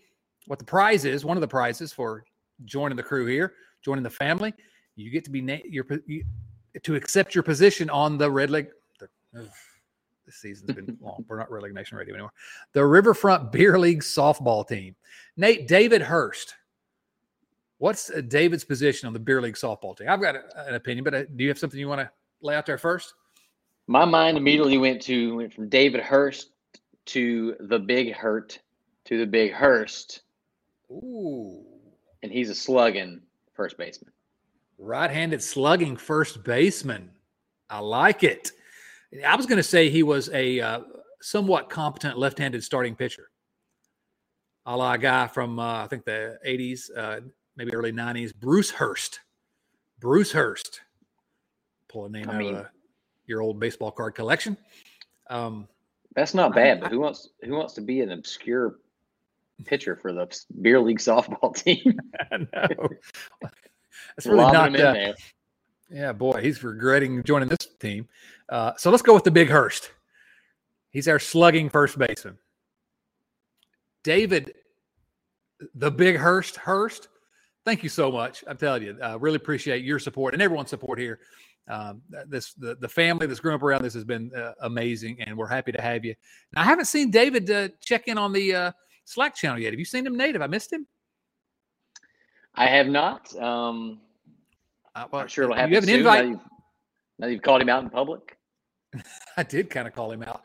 what the prize is. One of the prizes for joining the crew here, joining the family, you get to be na- your you, to accept your position on the Red Leg. The, this season's been long. We're not Red Leg Nation Radio anymore. The Riverfront Beer League softball team. Nate David Hurst. What's uh, David's position on the beer league softball team? I've got an opinion, but uh, do you have something you want to lay out there first? My mind immediately went to went from David Hurst to the Big Hurt to the Big Hurst. Ooh, and he's a slugging first baseman. Right-handed slugging first baseman. I like it. I was going to say he was a uh, somewhat competent left-handed starting pitcher, a la a guy from uh, I think the '80s, uh, maybe early '90s, Bruce Hurst. Bruce Hurst. Pull a name I out mean, of your old baseball card collection. Um, that's not bad, I, but who wants who wants to be an obscure pitcher for the beer league softball team? I know. That's really not. Uh, yeah, boy, he's regretting joining this team. Uh, so let's go with the Big Hurst. He's our slugging first baseman. David, the Big Hurst, Hurst. Thank you so much. I'm telling you, I really appreciate your support and everyone's support here. Um, this the, the family that's grown up around this has been uh, amazing, and we're happy to have you. Now, I haven't seen David uh, check in on the uh, Slack channel yet. Have you seen him, Nate? Have I missed him? I have not. Um, uh, well, I'm sure it'll happen. You have an invite. Now you've, now you've, called him out in public. I did kind of call him out.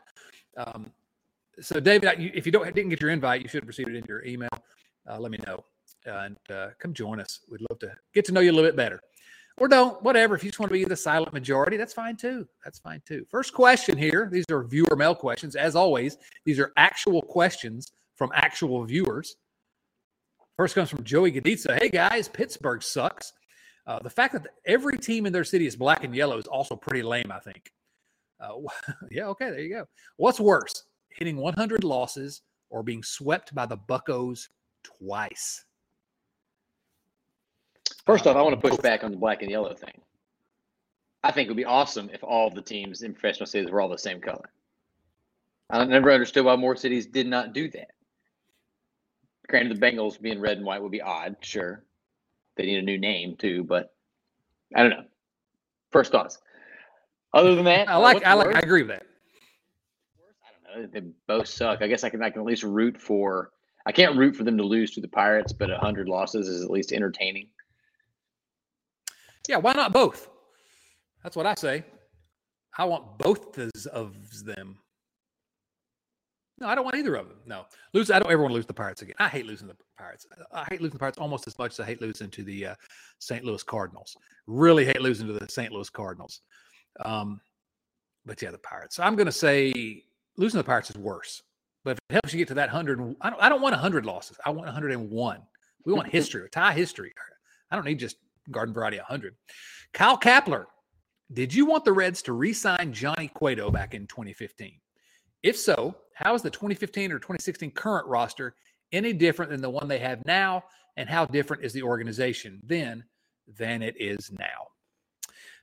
Um, so, David, if you don't didn't get your invite, you should have received it in your email. Uh, let me know and uh, come join us. We'd love to get to know you a little bit better. Or don't, whatever. If you just want to be the silent majority, that's fine too. That's fine too. First question here. These are viewer mail questions. As always, these are actual questions from actual viewers. First comes from Joey Gaditza. Hey guys, Pittsburgh sucks. Uh, the fact that every team in their city is black and yellow is also pretty lame, I think. Uh, yeah, okay, there you go. What's worse, hitting 100 losses or being swept by the Buckos twice? First off, I want to push back on the black and yellow thing. I think it would be awesome if all the teams in professional cities were all the same color. I never understood why more cities did not do that. Granted, the Bengals being red and white would be odd, sure. They need a new name too, but I don't know. First thoughts. Other than that, I like. I like. I agree with that. I don't know. They both suck. I guess I can. I can at least root for. I can't root for them to lose to the Pirates, but hundred losses is at least entertaining. Yeah, why not both? That's what I say. I want both of them. No, I don't want either of them. No, lose. I don't ever want to lose the Pirates again. I hate losing the Pirates. I hate losing the Pirates almost as much as I hate losing to the uh, St. Louis Cardinals. Really hate losing to the St. Louis Cardinals. Um, but yeah, the Pirates. So I'm going to say losing the Pirates is worse. But if it helps you get to that hundred, I don't, I don't want hundred losses. I want 101. We want history, tie history. I don't need just garden variety 100. Kyle Kapler, did you want the Reds to re-sign Johnny Cueto back in 2015? If so, how is the 2015 or 2016 current roster any different than the one they have now? And how different is the organization then than it is now?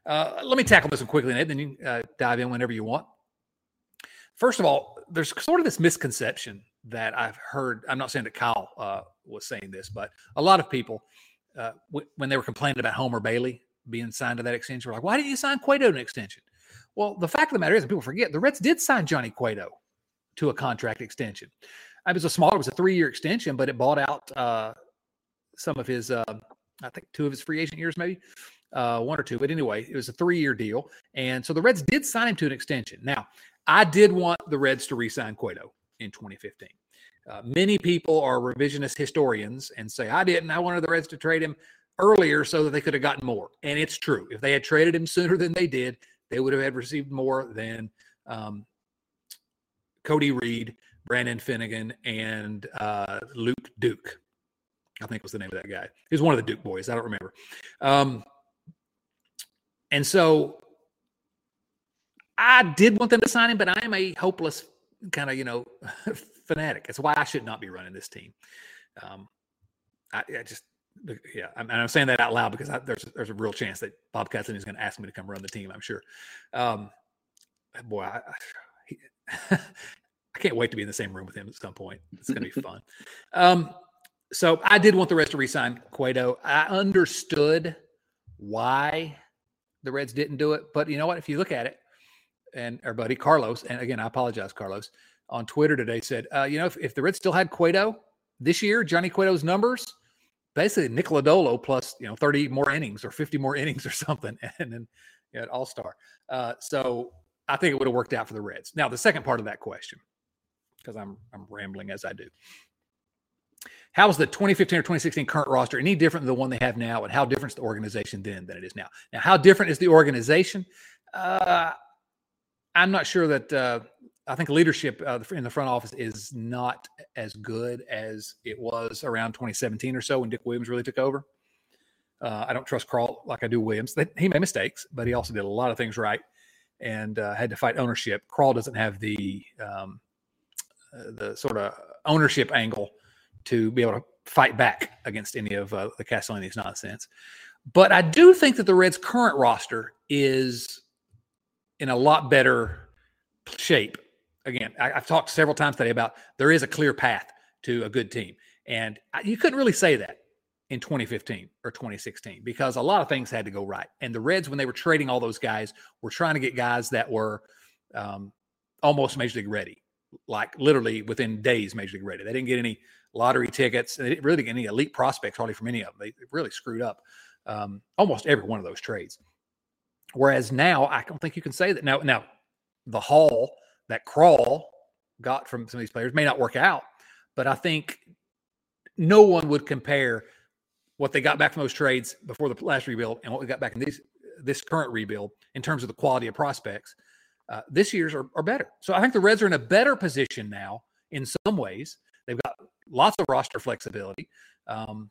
Uh, let me tackle this one quickly, Nate, then you uh, dive in whenever you want. First of all, there's sort of this misconception that I've heard. I'm not saying that Kyle uh, was saying this, but a lot of people, uh, w- when they were complaining about Homer Bailey being signed to that extension, were like, why didn't you sign Cueto to an extension? Well, the fact of the matter is, and people forget, the Reds did sign Johnny Cueto to a contract extension. It was a smaller, it was a three year extension, but it bought out uh, some of his, uh, I think, two of his free agent years, maybe uh, one or two. But anyway, it was a three year deal. And so the Reds did sign him to an extension. Now, I did want the Reds to re sign Cueto in 2015. Uh, many people are revisionist historians and say, I didn't. I wanted the Reds to trade him earlier so that they could have gotten more. And it's true. If they had traded him sooner than they did, they would have had received more than um, Cody Reed, Brandon Finnegan, and uh, Luke Duke. I think was the name of that guy. He was one of the Duke boys. I don't remember. Um, and so I did want them to sign him, but I am a hopeless kind of, you know, fanatic. That's why I should not be running this team. Um, I, I just, yeah, I'm, I'm, saying that out loud because I, there's there's a real chance that Bob Katzman is going to ask me to come run the team. I'm sure. Um, boy, I, I, I can't wait to be in the same room with him at some point. It's going to be fun. Um, so I did want the Reds to resign Cueto. I understood why the Reds didn't do it, but you know what? If you look at it, and our buddy Carlos, and again, I apologize, Carlos, on Twitter today said, uh, you know, if, if the Reds still had Cueto this year, Johnny Cueto's numbers, basically Nick Lodolo plus, you know, 30 more innings or 50 more innings or something, and then you know, all star. Uh, so I think it would have worked out for the Reds. Now, the second part of that question because I'm I'm rambling as I do. How is the 2015 or 2016 current roster any different than the one they have now, and how different is the organization then than it is now? Now, how different is the organization? Uh, I'm not sure that. Uh, I think leadership uh, in the front office is not as good as it was around 2017 or so when Dick Williams really took over. Uh, I don't trust Krall like I do Williams. He made mistakes, but he also did a lot of things right and uh, had to fight ownership. Krall doesn't have the um, the sort of ownership angle to be able to fight back against any of uh, the Castellini's nonsense. But I do think that the Reds' current roster is in a lot better shape. Again, I, have talked several times today about there is a clear path to a good team, and I, you couldn't really say that in 2015 or 2016 because a lot of things had to go right. And the Reds, when they were trading all those guys, were trying to get guys that were um, almost major league ready like literally within days major league ready. They didn't get any lottery tickets. They didn't really get any elite prospects hardly from any of them. They really screwed up um, almost every one of those trades. Whereas now, I don't think you can say that. Now, now the haul that Krall got from some of these players may not work out, but I think no one would compare what they got back from those trades before the last rebuild and what we got back in this this current rebuild in terms of the quality of prospects uh, this year's are, are better. So I think the Reds are in a better position now in some ways. They've got lots of roster flexibility, um,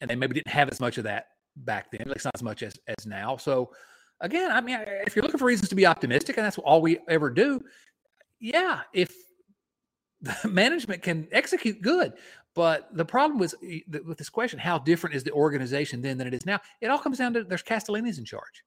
and they maybe didn't have as much of that back then. At least not as much as as now. So again, I mean, if you're looking for reasons to be optimistic, and that's all we ever do, yeah, if the management can execute good, But the problem was with this question: How different is the organization then than it is now? It all comes down to there's Castellini's in charge,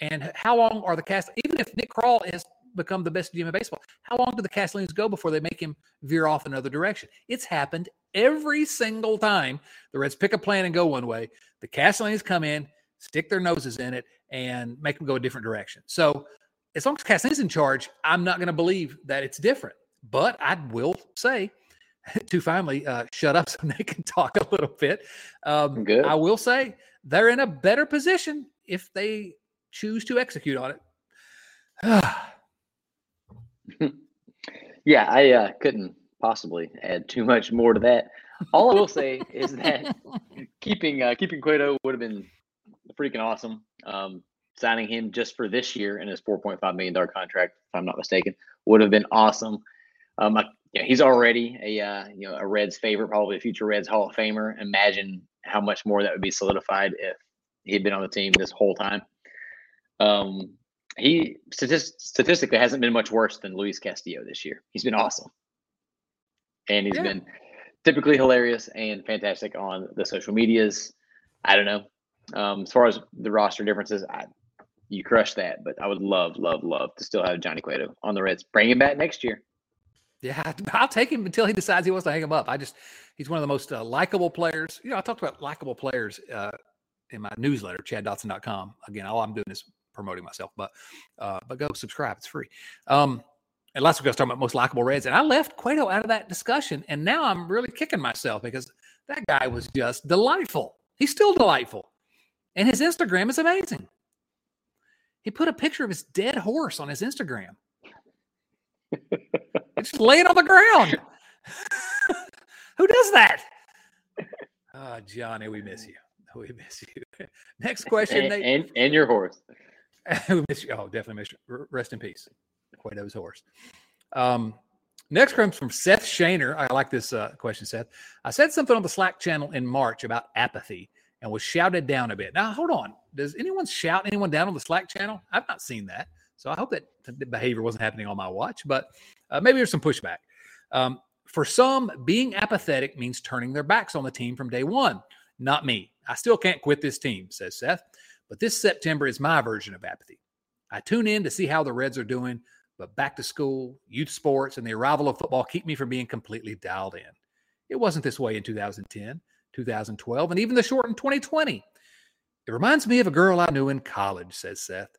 and how long are the cast? Even if Nick Krall has become the best GM in baseball, how long do the Castellinis go before they make him veer off another direction? It's happened every single time the Reds pick a plan and go one way. The Castellinis come in, stick their noses in it, and make them go a different direction. So as long as Castellini's in charge, I'm not going to believe that it's different. But I will say to finally uh, shut up so they can talk a little bit. Um, Good. I will say they're in a better position if they choose to execute on it. yeah, I uh, couldn't possibly add too much more to that. All I will say is that keeping uh, keeping Cueto would have been freaking awesome. Um, signing him just for this year in his four point five million dollar contract, if I'm not mistaken, would have been awesome. Um, I, yeah, he's already a uh, you know a Reds favorite, probably a future Reds Hall of Famer. Imagine how much more that would be solidified if he'd been on the team this whole time. Um, he statist- statistically hasn't been much worse than Luis Castillo this year. He's been awesome, and he's yeah. been typically hilarious and fantastic on the social medias. I don't know. Um, as far as the roster differences, I, you crushed that, but I would love, love, love to still have Johnny Cueto on the Reds. Bring him back next year. Yeah, I'll take him until he decides he wants to hang him up. I just, he's one of the most uh, likable players. You know, I talked about likable players uh, in my newsletter, chaddotson.com. Again, all I'm doing is promoting myself, but uh, but go subscribe. It's free. Um, and last week I was talking about most likable Reds, and I left Cueto out of that discussion, and now I'm really kicking myself because that guy was just delightful. He's still delightful, and his Instagram is amazing. He put a picture of his dead horse on his Instagram. it's laying on the ground. Who does that? Oh, Johnny, we miss you. We miss you. Next question. And, and, and your horse. we miss you. Oh, definitely miss you. Rest in peace. Cueto's horse. Um, next comes from Seth Shaner. I like this uh, question, Seth. I said something on the Slack channel in March about apathy and was shouted down a bit. Now, hold on. Does anyone shout anyone down on the Slack channel? I've not seen that. So I hope that the behavior wasn't happening on my watch, but uh, maybe there's some pushback. Um, for some, being apathetic means turning their backs on the team from day one. Not me. I still can't quit this team, says Seth. But this September is my version of apathy. I tune in to see how the Reds are doing, but back to school, youth sports, and the arrival of football keep me from being completely dialed in. It wasn't this way in 2010, 2012, and even the shortened 2020. It reminds me of a girl I knew in college, says Seth.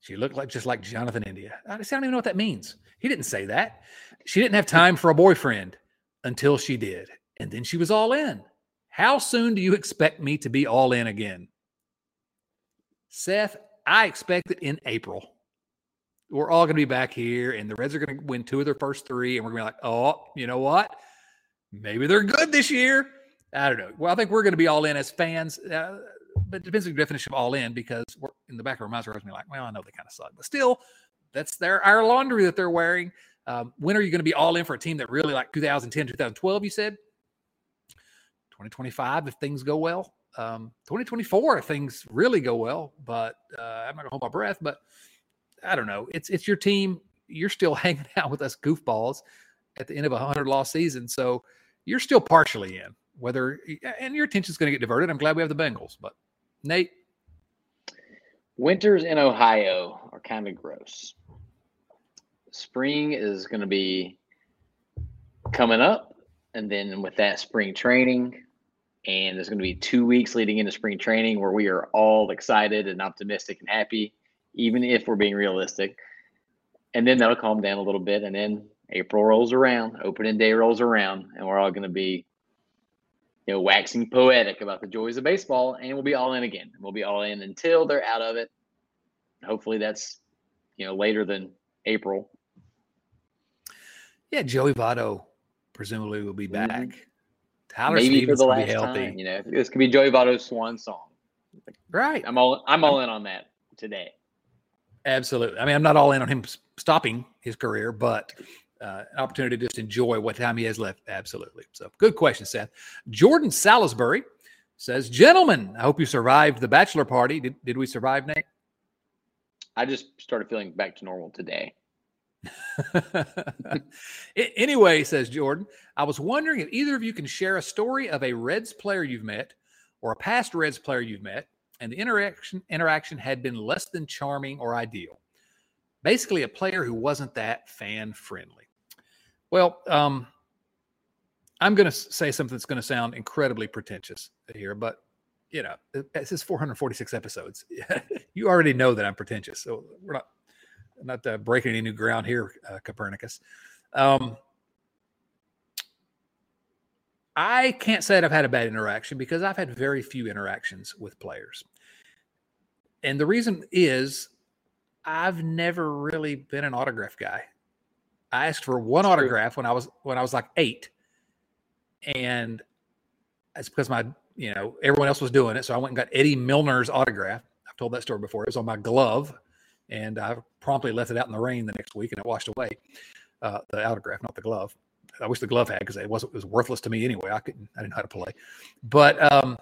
She looked like just like Jonathan India. I don't even know what that means. He didn't say that. She didn't have time for a boyfriend until she did. And then she was all in. How soon do you expect me to be all in again? Seth, I expect it in April. We're all going to be back here, and the Reds are going to win two of their first three, and we're going to be like, oh, you know what? Maybe they're good this year. I don't know. Well, I think we're going to be all in as fans, uh, but it depends on the definition of all in because we're in the back of our minds, we're going to be like, well, I know they kind of suck, but still, that's their our laundry that they're wearing. Um, when are you going to be all in for a team that really like 2010, 2012? You said 2025 if things go well. Um, 2024 if things really go well. But uh, I'm not gonna hold my breath. But I don't know. It's it's your team. You're still hanging out with us goofballs at the end of a hundred loss season, so you're still partially in. Whether and your attention's going to get diverted. I'm glad we have the Bengals, but Nate. Winters in Ohio are kind of gross. Spring is going to be coming up, and then with that spring training, and there's going to be two weeks leading into spring training where we are all excited and optimistic and happy, even if we're being realistic. And then that'll calm down a little bit. And then April rolls around, opening day rolls around, and we're all going to be, you know, waxing poetic about the joys of baseball. And we'll be all in again. We'll be all in until they're out of it. Hopefully that's, you know, later than April. Yeah, Joey Votto presumably will be back. Mm-hmm. Tyler maybe Stevens for the last time. You know, this could be Joey Votto's swan song. Right. I'm all I'm all in on that today. Absolutely. I mean, I'm not all in on him stopping his career, but uh, an opportunity to just enjoy what time he has left. Absolutely. So, good question, Seth. Jordan Salisbury says, "Gentlemen, I hope you survived the bachelor party. Did did we survive, Nate?" I just started feeling back to normal today. anyway, says Jordan, I was wondering if either of you can share a story of a Reds player you've met or a past Reds player you've met, and the interaction interaction had been less than charming or ideal. Basically, a player who wasn't that fan friendly. Well, um, I'm going to say something that's going to sound incredibly pretentious here, but you know, this is 446 episodes. you already know that I'm pretentious, so we're not not uh, breaking any new ground here, uh, Copernicus. Um, I can't say that I've had a bad interaction because I've had very few interactions with players. And the reason is I've never really been an autograph guy. I asked for one That's autograph true. when I was when I was like 8. And it's because my, you know, everyone else was doing it, so I went and got Eddie Milner's autograph. I've told that story before. It was on my glove and I promptly left it out in the rain the next week and it washed away. Uh, the autograph, not the glove. I wish the glove had because it was it was worthless to me anyway. I couldn't I didn't know how to play, but um,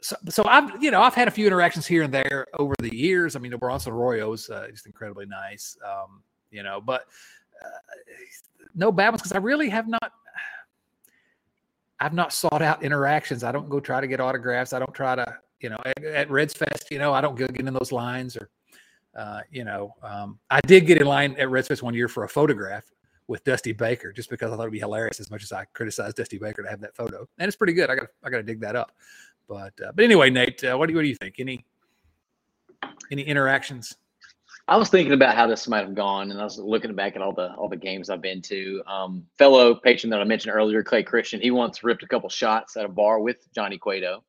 so so I've you know I've had a few interactions here and there over the years. I mean, Bronson Arroyo is uh, just incredibly nice, um, you know, but no bad ones because I really have not. I've not sought out interactions. I don't go try to get autographs. I don't try to, you know, at, at Reds Fest, you know, I don't go get in those lines or, uh, you know, um, I did get in line at Reds Fest one year for a photograph with Dusty Baker just because I thought it'd be hilarious as much as I criticized Dusty Baker to have that photo. And it's pretty good. I got I got to dig that up. But uh, but anyway, Nate, uh, what do you, what do you think? Any any interactions? I was thinking about how this might have gone, and I was looking back at all the all the games I've been to. Um, fellow patron that I mentioned earlier, Clay Christian, he once ripped a couple shots at a bar with Johnny Cueto.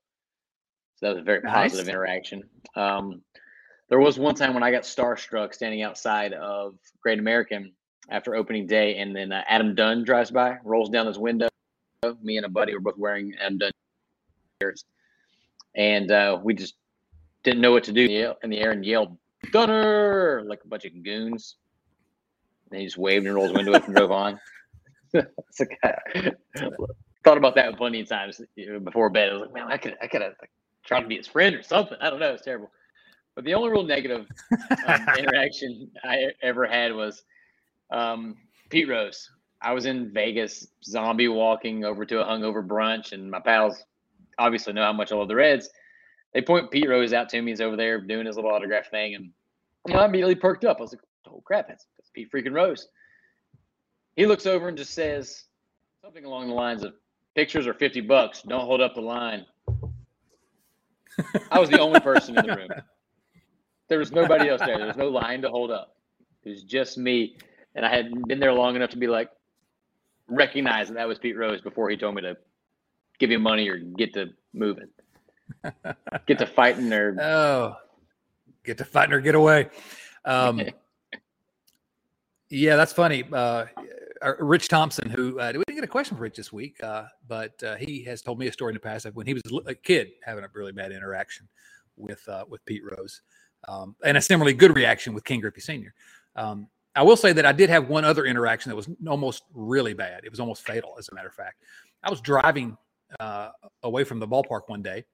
So that was a very nice. positive interaction. Um, there was one time when I got starstruck standing outside of Great American after opening day, and then uh, Adam Dunn drives by, rolls down his window. Me and a buddy were both wearing Adam Dunn shirts, and uh, we just didn't know what to do in the air and yelled "Dunner" like a bunch of goons. And he just waved and rolled his window up and drove on. thought about that plenty of times before bed. I was like, man, I could, I could have like, tried to be his friend or something. I don't know. It's terrible. But the only real negative um, interaction I ever had was um, Pete Rose. I was in Vegas, zombie walking over to a hungover brunch, and my pals obviously know how much I love the Reds. They point Pete Rose out to me. He's over there doing his little autograph thing, and you know, I immediately perked up. I was like, "Oh crap, that's, that's Pete freaking Rose." He looks over and just says something along the lines of, "Pictures are fifty bucks. Don't hold up the line." I was the only person in the room. There was nobody else there. There was no line to hold up. It was just me, and I hadn't been there long enough to be like, recognize that that was Pete Rose before he told me to give him money or get to moving, get to fighting or oh, get to fighting or get away. Um, yeah, that's funny. Uh, uh, Rich Thompson, who uh, we didn't get a question for Rich this week, uh, but uh, he has told me a story in the past of when he was a kid having a really bad interaction with uh, with Pete Rose um, and a similarly good reaction with Ken Griffey Sr. Um, I will say that I did have one other interaction that was almost really bad. It was almost fatal, as a matter of fact. I was driving uh, away from the ballpark one day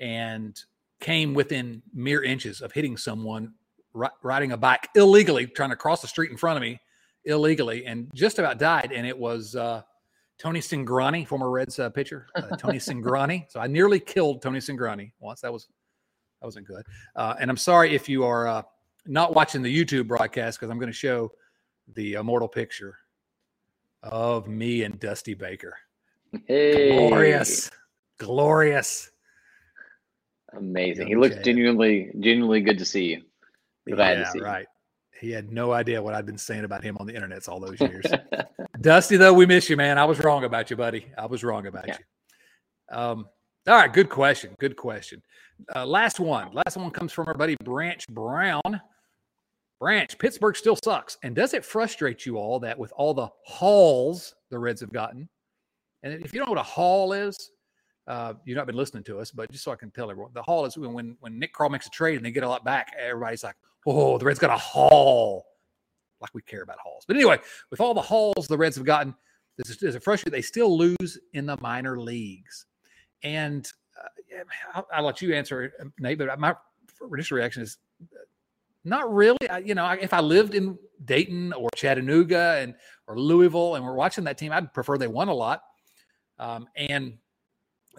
and came within mere inches of hitting someone ri- riding a bike illegally, trying to cross the street in front of me illegally, and just about died. And it was uh, Tony Cingrani, former Reds uh, pitcher, uh, Tony Cingrani. So I nearly killed Tony Cingrani once. That was that wasn't good. Uh, and I'm sorry if you are uh, not watching the YouTube broadcast because I'm going to show the immortal picture of me and Dusty Baker. Hey. Glorious. Glorious. Amazing. He looks genuinely, genuinely good to see you. Glad yeah, to see right. He had no idea what I'd been saying about him on the internet all those years. Dusty, though, we miss you, man. I was wrong about you, buddy. I was wrong about yeah. you. Um, all right, good question. Good question. Uh, last one. Last one comes from our buddy Branch Brown. Branch, Pittsburgh still sucks. And does it frustrate you all that with all the hauls the Reds have gotten? And if you don't know what a haul is, uh, you've not been listening to us, but just so I can tell everyone, the haul is when when, when Nick Krall makes a trade and they get a lot back, everybody's like, oh, the Reds got a haul. Like we care about hauls. But anyway, with all the hauls the Reds have gotten, this is, this is frustrating. They still lose in the minor leagues. And uh, I'll, I'll, let you answer, Nate. But my initial reaction is not really. I, you know, if I lived in Dayton or Chattanooga and or Louisville, and we're watching that team. I'd prefer they won a lot. Um, and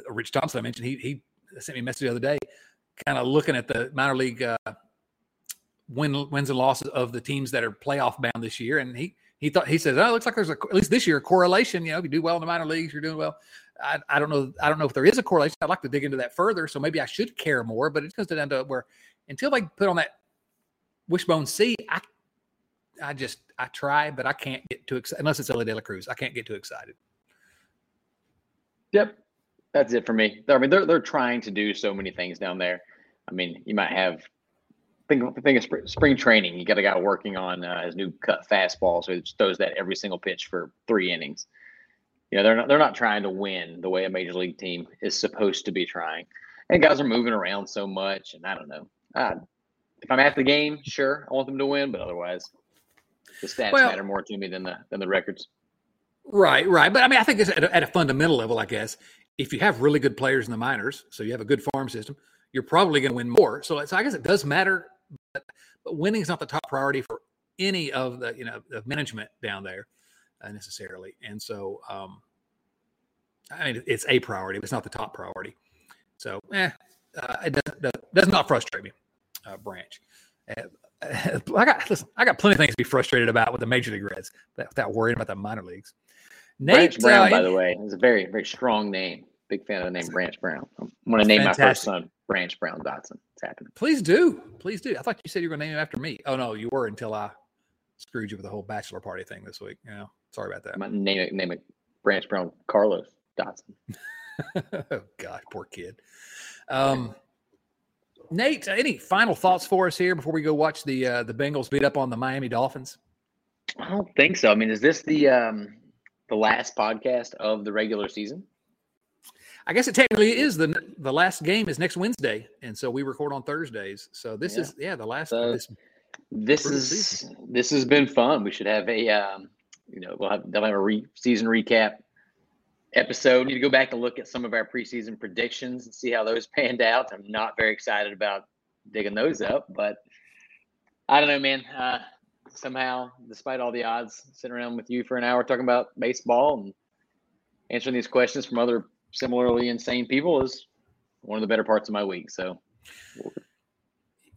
Rich Thompson, I mentioned, he he sent me a message the other day, kind of looking at the minor league uh, win, wins and losses of the teams that are playoff bound this year, and he he thought he says, "Oh, it looks like there's a, at least this year a correlation. You know, if you do well in the minor leagues, you're doing well." I, I don't know. I don't know if there is a correlation. I'd like to dig into that further. So maybe I should care more. But it comes down to where until I put on that wishbone C, I I just I try, but I can't get too excited unless it's Elly De La Cruz. I can't get too excited. Yep, that's it for me. I mean, they're they're trying to do so many things down there. I mean, you might have think think of spring, spring training. You got a guy working on uh, his new cut fastball, so he throws that every single pitch for three innings. You know, they're not they're not trying to win the way a major league team is supposed to be trying. And guys are moving around so much, and I don't know. Uh, if I'm at the game, sure, I want them to win, but otherwise, the stats well, matter more to me than the than the records. Right, right. But I mean, I think it's at a, at a fundamental level, I guess. If you have really good players in the minors, so you have a good farm system, you're probably going to win more. So, so I guess it does matter, but, but winning is not the top priority for any of the you know the management down there uh, necessarily. And so, um, I mean, it's a priority, but it's not the top priority. So, eh, uh, it does, does, not frustrate me, uh, Branch. Uh, I got listen, I got plenty of things to be frustrated about with the major league Reds without worrying about the minor leagues. Nate Branch Brown, uh, by the way, is a very very strong name. Big fan of the name Branch Brown. I'm going to name fantastic. my first son Branch Brown Dotson. It's happening. Please do, please do. I thought you said you were going to name him after me. Oh no, you were until I screwed you with the whole bachelor party thing this week. You know, sorry about that. Name it name it Branch Brown Carlos Dotson. oh God, poor kid. Um, Nate, any final thoughts for us here before we go watch the uh, the Bengals beat up on the Miami Dolphins? I don't think so. I mean, is this the um, the last podcast of the regular season? I guess it technically is the the last game is next Wednesday, and so we record on Thursdays. So this yeah. is yeah the last. So this this is season. this has been fun. We should have a um, you know we'll have they'll have a re- season recap episode. Need to go back and look at some of our preseason predictions and see how those panned out. I'm not very excited about digging those up, but I don't know, man. Uh, somehow, despite all the odds, sitting around with you for an hour talking about baseball and answering these questions from other similarly insane people is one of the better parts of my week. So.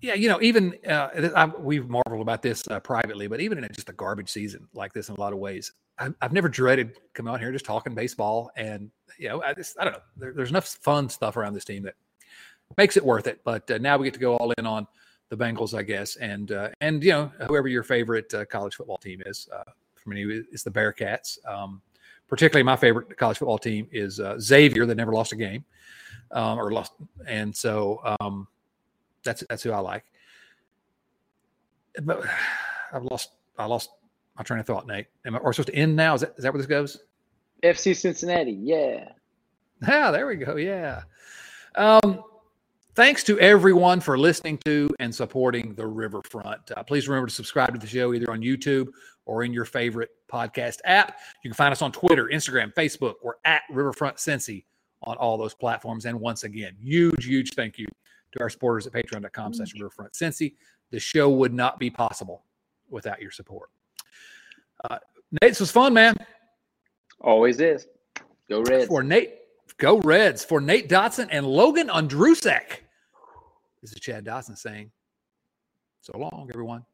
Yeah, you know, even uh, I, we've marveled about this uh, privately, but even in just a garbage season like this, in a lot of ways, I've, I've never dreaded coming out here just talking baseball. And you know, I, just, I don't know, there, there's enough fun stuff around this team that makes it worth it. But uh, now we get to go all in on the Bengals, I guess, and uh, and you know, whoever your favorite uh, college football team is. Uh, for me, it's the Bearcats. Um, particularly, my favorite college football team is Xavier. That never lost a game, um, or lost, and so. Um, that's that's who I like. But I've lost I lost my train of thought, Nate. Am I, are supposed to end now? Is that is that where this goes? FC Cincinnati, yeah. Ah, there we go. Yeah. Um, thanks to everyone for listening to and supporting the Riverfront. Uh, please remember to subscribe to the show either on YouTube or in your favorite podcast app. You can find us on Twitter, Instagram, Facebook, or at Riverfront Cincy on all those platforms. And once again, huge, huge thank you to our supporters at patreon.com slash mm. riverfront Cincy. The show would not be possible without your support. Uh, Nate, this was fun, man. Always is. Go Reds. For Nate, go Reds. For Nate Dotson and Logan Ondrusek. This is Chad Dotson saying, so long, everyone.